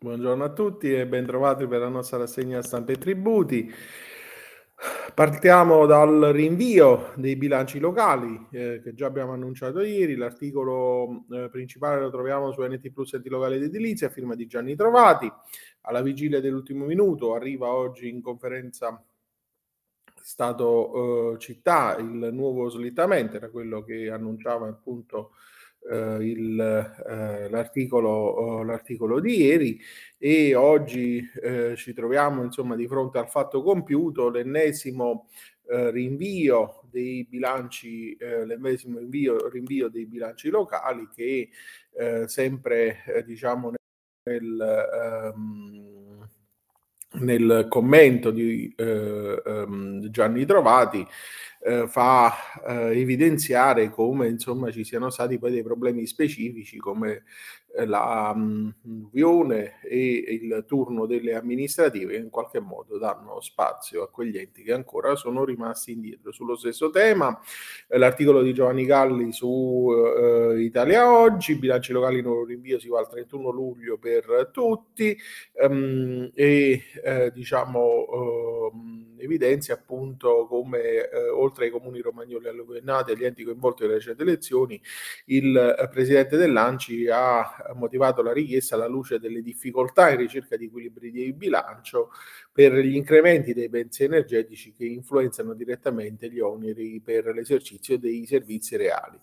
Buongiorno a tutti e bentrovati per la nostra rassegna stampa e tributi. Partiamo dal rinvio dei bilanci locali eh, che già abbiamo annunciato ieri. L'articolo eh, principale lo troviamo su NT Plus Enti Locali ed Edilizia, firma di Gianni Trovati. Alla vigilia dell'ultimo minuto arriva oggi in conferenza Stato eh, Città il nuovo slittamento, era quello che annunciava appunto il, eh, l'articolo, oh, l'articolo, di ieri e oggi eh, ci troviamo insomma di fronte al fatto compiuto, l'ennesimo eh, rinvio dei bilanci, eh, l'ennesimo rinvio, rinvio, dei bilanci locali che eh, sempre diciamo nel, ehm, nel commento di ehm, Gianni Trovati eh, fa eh, evidenziare come insomma ci siano stati poi dei problemi specifici come eh, la alluvione mm, e il turno delle amministrative che in qualche modo danno spazio a quegli enti che ancora sono rimasti indietro. Sullo stesso tema, eh, l'articolo di Giovanni Galli su eh, Italia Oggi, bilanci locali nuovo rinvio si va al 31 luglio per tutti ehm, e eh, diciamo ehm, evidenzia appunto come eh, oltre ai comuni romagnoli alluvionati e agli enti coinvolti nelle recenti elezioni, il eh, presidente dell'Anci ha motivato la richiesta alla luce delle difficoltà in ricerca di equilibri di bilancio per gli incrementi dei pensi energetici che influenzano direttamente gli oneri per l'esercizio dei servizi reali.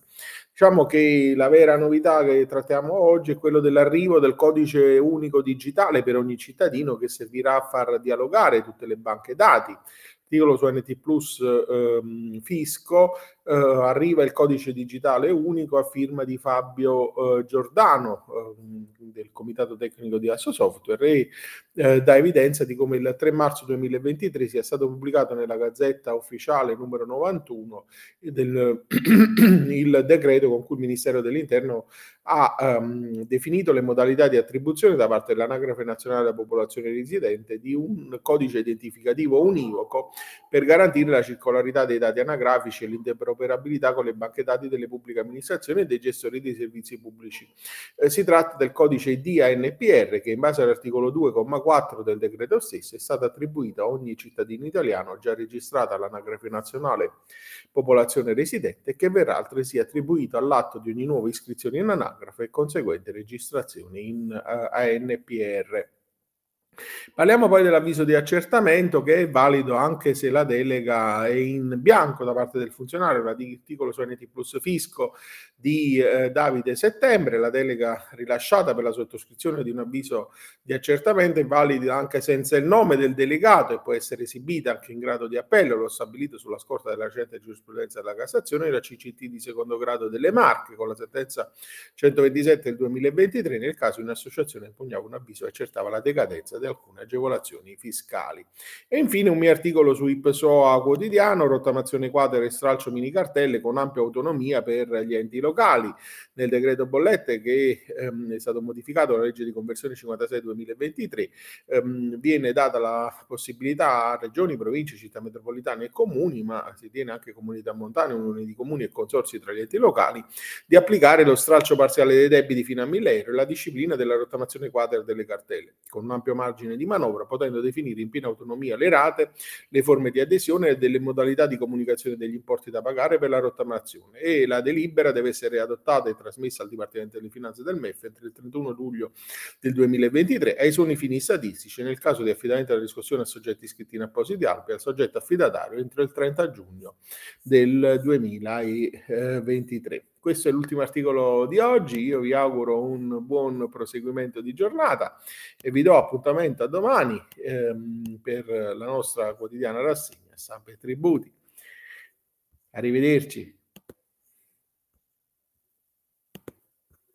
Diciamo che la vera novità che trattiamo oggi è quello dell'arrivo del codice unico digitale per ogni cittadino che servirà a far dialogare tutte le banche dati. Articolo su NT Plus ehm, Fisco, eh, arriva il codice digitale unico a firma di Fabio eh, Giordano eh, del Comitato Tecnico di Asso Software e eh, dà evidenza di come il 3 marzo 2023 sia stato pubblicato nella Gazzetta Ufficiale numero 91 del, il decreto con cui il Ministero dell'Interno ha um, definito le modalità di attribuzione da parte dell'Anagrafe Nazionale della Popolazione Residente di un codice identificativo univoco per garantire la circolarità dei dati anagrafici e l'interoperabilità con le banche dati delle pubbliche amministrazioni e dei gestori dei servizi pubblici. Eh, si tratta del codice DANPR che in base all'articolo 2,4 del decreto stesso è stato attribuito a ogni cittadino italiano già registrato all'Anagrafe Nazionale Popolazione Residente che verrà altresì attribuito all'atto di ogni nuova iscrizione in anagrafe anagrafe e conseguente registrazione in uh, eh, ANPR. Parliamo poi dell'avviso di accertamento che è valido anche se la delega è in bianco da parte del funzionario, l'articolo su NT Plus Fisco di eh, Davide Settembre, la delega rilasciata per la sottoscrizione di un avviso di accertamento è valida anche senza il nome del delegato e può essere esibita anche in grado di appello, lo stabilito sulla scorta della recente giurisprudenza della Cassazione, la CCT di secondo grado delle Marche con la sentenza 127 del 2023 nel caso un'associazione impugnava un avviso e accertava la decadenza di alcune agevolazioni fiscali. E infine un mio articolo su IPSOA quotidiano, rottamazione quadra e stralcio mini cartelle con ampia autonomia per gli enti locali. Nel decreto bollette che ehm, è stato modificato la legge di conversione 56-2023 ehm, viene data la possibilità a regioni, province, città metropolitane e comuni, ma si tiene anche comunità montane, unioni di comuni e consorsi tra gli enti locali, di applicare lo stralcio parziale dei debiti fino a 1000 euro e la disciplina della rottamazione quadra delle cartelle, con un ampio margine di manovra, potendo definire in piena autonomia le rate, le forme di adesione e delle modalità di comunicazione degli importi da pagare per la rottamazione. E la delibera deve essere adottata e trasmessa al Dipartimento delle Finanze del MEF entro il 31 luglio del 2023 ai suoi fini statistici nel caso di affidamento della riscossione a soggetti iscritti in appositi albi al soggetto affidatario entro il 30 giugno del 2023. Questo è l'ultimo articolo di oggi, io vi auguro un buon proseguimento di giornata e vi do appuntamento a domani ehm, per la nostra quotidiana rassegna Stampa e Tributi. Arrivederci.